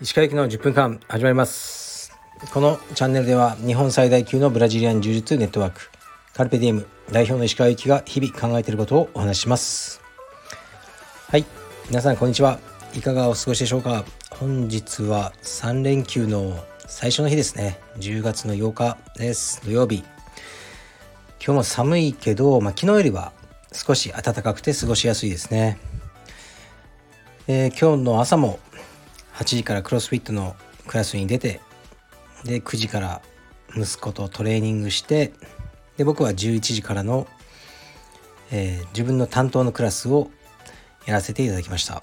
石川行の10分間始まります。このチャンネルでは日本最大級のブラジリアン柔術ネットワークカルペディエム代表の石川行きが日々考えていることをお話しします。はい。皆さんこんにちは。いかがお過ごしでしょうか。本日は3連休の最初の日ですね。10月の8日です。土曜日。今日も寒いけど、まあ、昨日よりは少し暖かくて過ごしやすいですね、えー、今日の朝も8時からクロスフィットのクラスに出てで9時から息子とトレーニングしてで僕は11時からの、えー、自分の担当のクラスをやらせていただきました。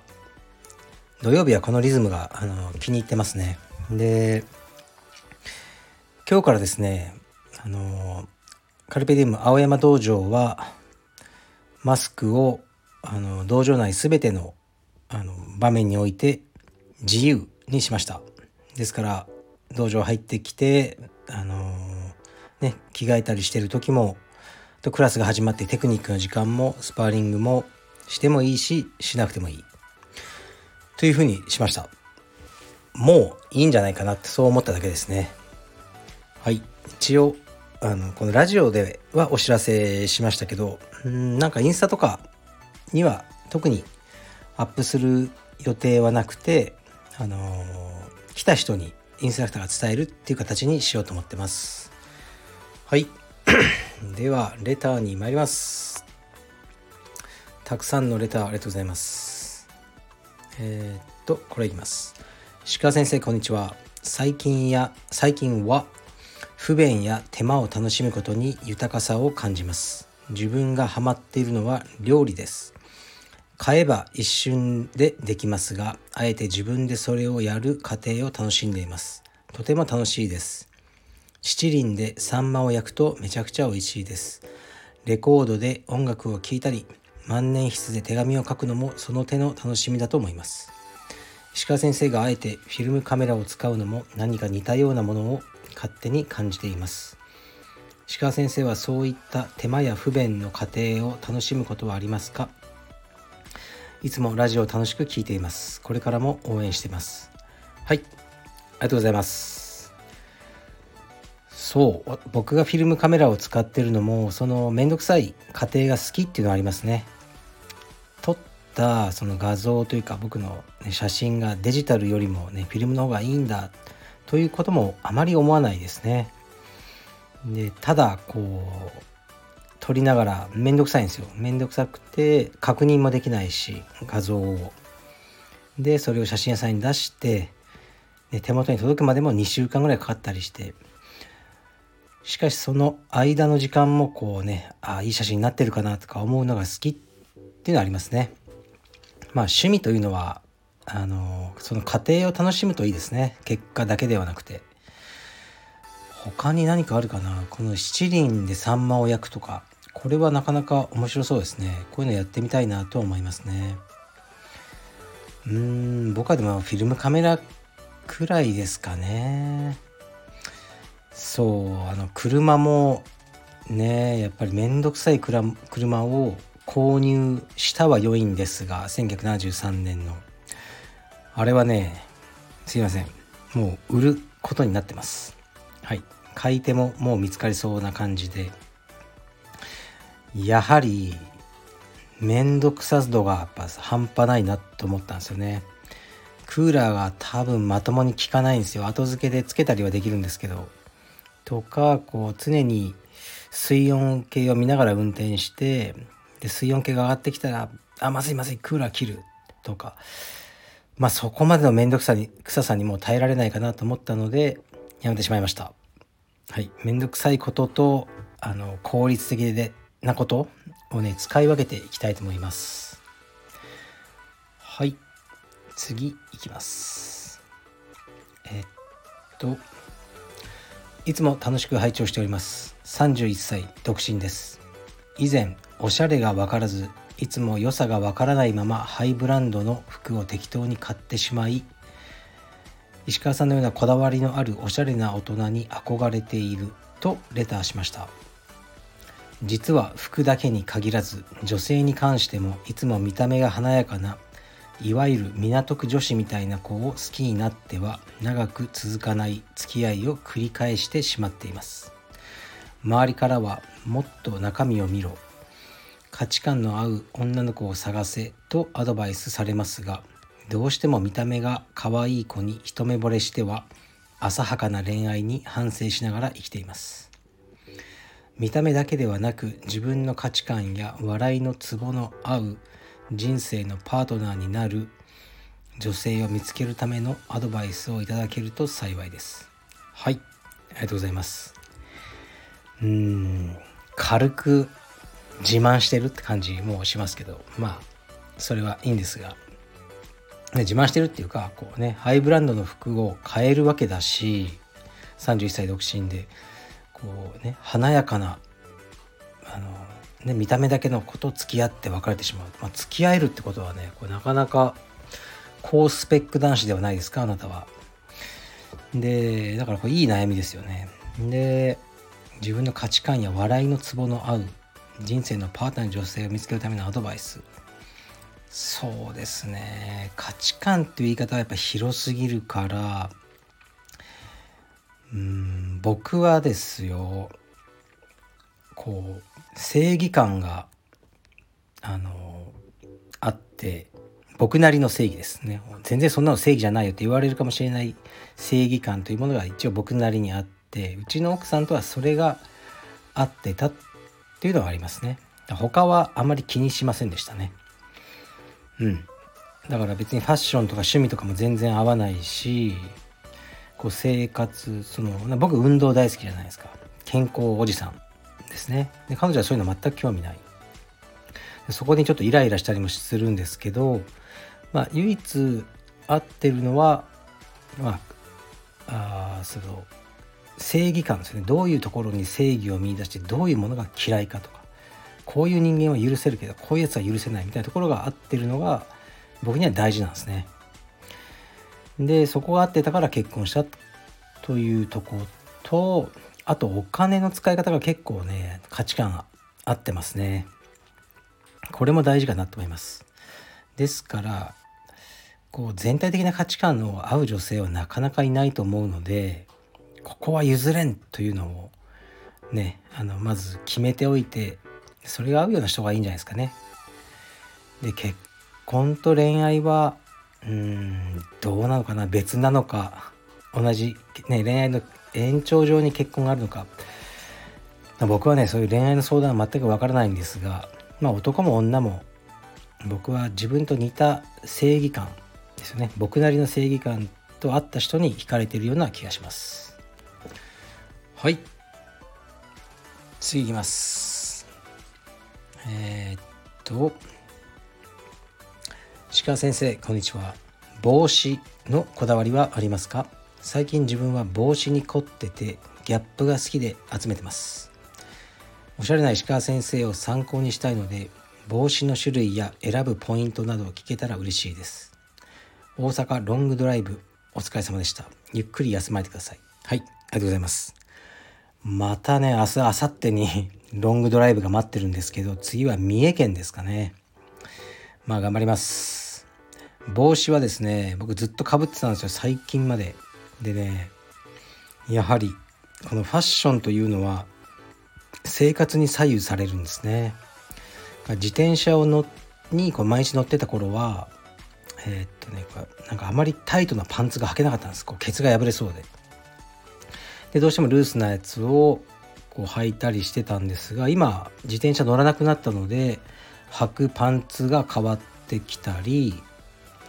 土曜日はこのリズムがあの気に入ってますね。で今日からですねあのカルペディウム青山道場はマスクをあの道場内全てのあの場面において自由にしました。ですから道場入ってきてあのね着替えたりしてる時もとクラスが始まってテクニックの時間もスパーリングもしてもいいししなくてもいい。というふうにしました。もういいんじゃないかなってそう思っただけですね。はい。一応あのこのラジオではお知らせしましたけどんなんかインスタとかには特にアップする予定はなくてあのー、来た人にインストラクターが伝えるっていう形にしようと思ってます。はい。ではレターに参ります。たくさんのレターありがとうございます。えー、っとこれいきます。鹿先生こんにちは。最近や最近は不便や手間を楽しむことに豊かさを感じます。自分がハマっているのは料理です。買えば一瞬でできますがあえて自分でそれをやる過程を楽しんでいます。とても楽しいです。七輪でサンマを焼くとめちゃくちゃ美味しいです。レコードで音楽を聴いたり万年筆で手紙を書くのもその手の楽しみだと思います。石川先生があえてフィルムカメラを使うのも何か似たようなものを勝手に感じています石川先生はそういった手間や不便の過程を楽しむことはありますか？いつもラジオを楽しく聴いています。これからも応援しています。はい。ありがとうございます。そう、僕がフィルムカメラを使ってるのも、そのめんどくさい過程が好きっていうのはありますね。撮ったその画像というか僕の、ね、写真がデジタルよりもね、フィルムの方がいいんだということもあまり思わないですね。でただこう撮りながらめんどくさいんですよ。めんどくさくて確認もできないし画像を。でそれを写真屋さんに出してで手元に届くまでも2週間ぐらいかかったりして。しかしその間の時間もこうねああいい写真になってるかなとか思うのが好きっていうのはありますね。まあ趣味というのはあのその過程を楽しむといいですね。結果だけではなくて。他に何かあるかな？この七輪でサンマを焼くとか。これはなかなか面白そうですね。こういうのやってみたいなと思いますね。うーん僕はでもフィルムカメラくらいですかね。そうあの車もねやっぱり面倒くさい車を購入したは良いんですが1973年の。あれはねすいません。もう売ることになってます。はい。買い手ももう見つかりそうな感じで。やはり面倒くさ度がやっぱ半端ないなと思ったんですよね。クーラーが多分まともに効かないんですよ。後付けでつけたりはできるんですけど。とかこう常に水温計を見ながら運転してで水温計が上がってきたらあまずいまずいクーラー切るとか。まあそこまでの面倒くさに臭さにも耐えられないかなと思ったのでやめてしまいました。はい。面倒くさいこととあの効率的でなことをね使い分けていきたいと思います。はい。次いきます。えっといつも楽しく拝聴しております。31歳独身です。以前おしゃれが分からずいつも良さが分からないままハイブランドの服を適当に買ってしまい石川さんのようなこだわりのあるおしゃれな大人に憧れているとレターしました。実は服だけに限らず女性に関してもいつも見た目が華やかないわゆる港区女子みたいな子を好きになっては長く続かない付き合いを繰り返してしまっています。周りからはもっと中身を見ろ価値観の合う女の子を探せとアドバイスされますがどうしても見た目が可愛い子に一目惚れしては浅はかな恋愛に反省しながら生きています。見た目だけではなく自分の価値観や笑いのツボの合う人生のパートナーになる女性を見つけるためのアドバイスをいただけると幸いです。はいありがとうございます。うん軽く自慢してるって感じもしますけどまあそれはいいんですが、ね、自慢してるっていうかこうねハイブランドの服を買えるわけだし31歳独身でこうね華やかなあのね、見た目だけのこと付き合って別れてしまう、まあ、付き合えるってことはねこれなかなか高スペック男子ではないですかあなたは。でだからこれいい悩みですよね。で自分の価値観や笑いのツボの合う人生のパートナーの女性を見つけるためのアドバイス。そうですね。価値観っていう言い方はやっぱ広すぎるからうん僕はですよこう正義感があのあって僕なりの正義ですね。全然そんなの正義じゃないよって言われるかもしれない正義感というものが一応僕なりにあってうちの奥さんとはそれが合ってたっていうのはありますね。他はあまり気にしませんでしたね。うん。だから別にファッションとか趣味とかも全然合わないしこう生活その僕運動大好きじゃないですか。健康おじさんですね。で彼女はそういうの全く興味ない。そこにちょっとイライラしたりもするんですけど、まあ、唯一合ってるのはまああその正義感ですね。どういうところに正義を見出してどういうものが嫌いかとかこういう人間は許せるけどこういうやつは許せないみたいなところが合ってるのが僕には大事なんですね。でそこが合ってたから結婚したというとことあとお金の使い方が結構ね価値観合ってますね。これも大事かなと思います。ですからこう全体的な価値観の合う女性はなかなかいないと思うのでここは譲れんというのをねあのまず決めておいてそれが合うような人がいいんじゃないですかね。で結婚と恋愛はうんどうなのかな別なのか同じ、ね、恋愛の延長上に結婚があるのか。僕はねそういう恋愛の相談は全くわからないんですがまあ男も女も僕は自分と似た正義感ですよね。僕なりの正義感と合った人に惹かれているような気がします。はい。次いきます。えー、っと鹿先生こんにちは。帽子のこだわりはありますか？最近自分は帽子に凝っててギャップが好きで集めてます。おしゃれな石川先生を参考にしたいので帽子の種類や選ぶポイントなどを聞けたら嬉しいです。大阪ロングドライブお疲れ様でした。ゆっくり休まれてください。はいありがとうございます。またね明日明後日に ロングドライブが待ってるんですけど次は三重県ですかね。まあ頑張ります。帽子はですね僕ずっとかぶってたんですよ。最近まで。でねやはりこのファッションというのは生活に左右されるんですね。自転車を乗にこう毎日乗ってた頃はえー、っとねなんかあまりタイトなパンツが履けなかったんです。こうケツが破れそうで。でどうしてもルースなやつをこう履いたりしてたんですが今自転車乗らなくなったので履くパンツが変わってきたり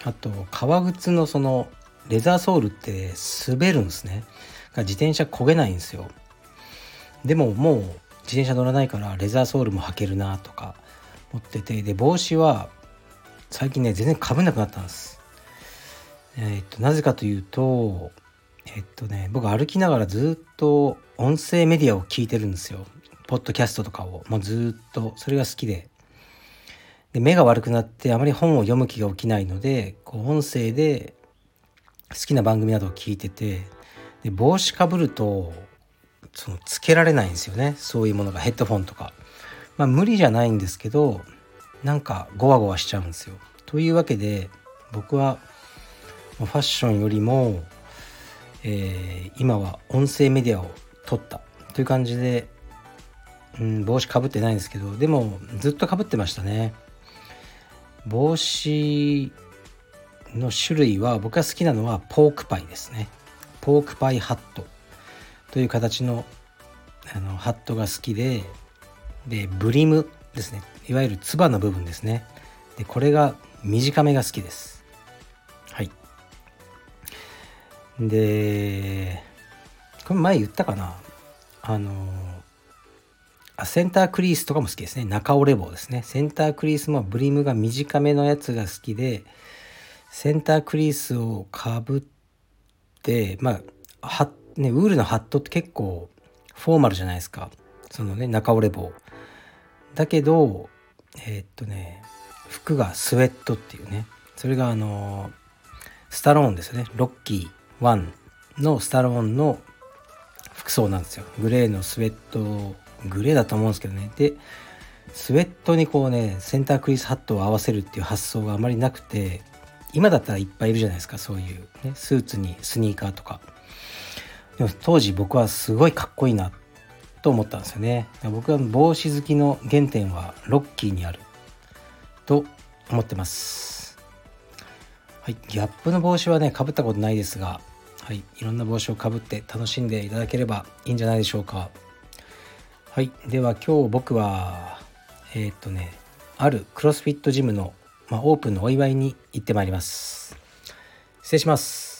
あと革靴のそのレザーソールって滑るんですね。自転車焦げないんですよ。でももう自転車乗らないからレザーソールも履けるなとか思っててで帽子は最近ね全然かぶんなくなったんです。えー、っとなぜかというとえっとね僕歩きながらずっと音声メディアを聞いてるんですよ。ポッドキャストとかを。もうずっと。それが好きで。で目が悪くなってあまり本を読む気が起きないのでこう音声で好きな番組などを聞いててで帽子かぶるとそのつけられないんですよね。そういうものが。ヘッドフォンとか。まあ無理じゃないんですけどなんかゴワゴワしちゃうんですよ。というわけで僕はファッションよりも、えー、今は音声メディアを撮ったという感じで、うん、帽子かぶってないんですけどでもずっとかぶってましたね。帽子の種類は僕が好きなのはポークパイですね。ポークパイハットという形のあのハットが好きででブリムですねいわゆるつばの部分ですねでこれが短めが好きですでこれ前言ったかな？あのセンタークリースとかも好きですね。中折れ棒ですね。センタークリースもブリムが短めのやつが好きでセンタークリースをかぶってまあはねウールのハットって結構フォーマルじゃないですか。そのね中折れ棒だけどえー、っとね服がスウェットっていうね。それがあのスタローンですよね。ロッキー。1のスタローンの服装なんですよ。グレーのスウェットグレーだと思うんですけどね。でスウェットにこうねセンタークリスハットを合わせるっていう発想があまりなくて今だったらいっぱいいるじゃないですかそういう、ね、スーツにスニーカーとか。でも当時僕はすごいかっこいいなと思ったんですよね。僕は帽子好きの原点はロッキーにあると思ってます。はい。ギャップの帽子はねかぶったことないですがはい。いろんな帽子をかぶって楽しんでいただければいいんじゃないでしょうか。はい。では今日僕はえー、っとねあるクロスフィットジムの、まあ、オープンのお祝いに行ってまいります。失礼します。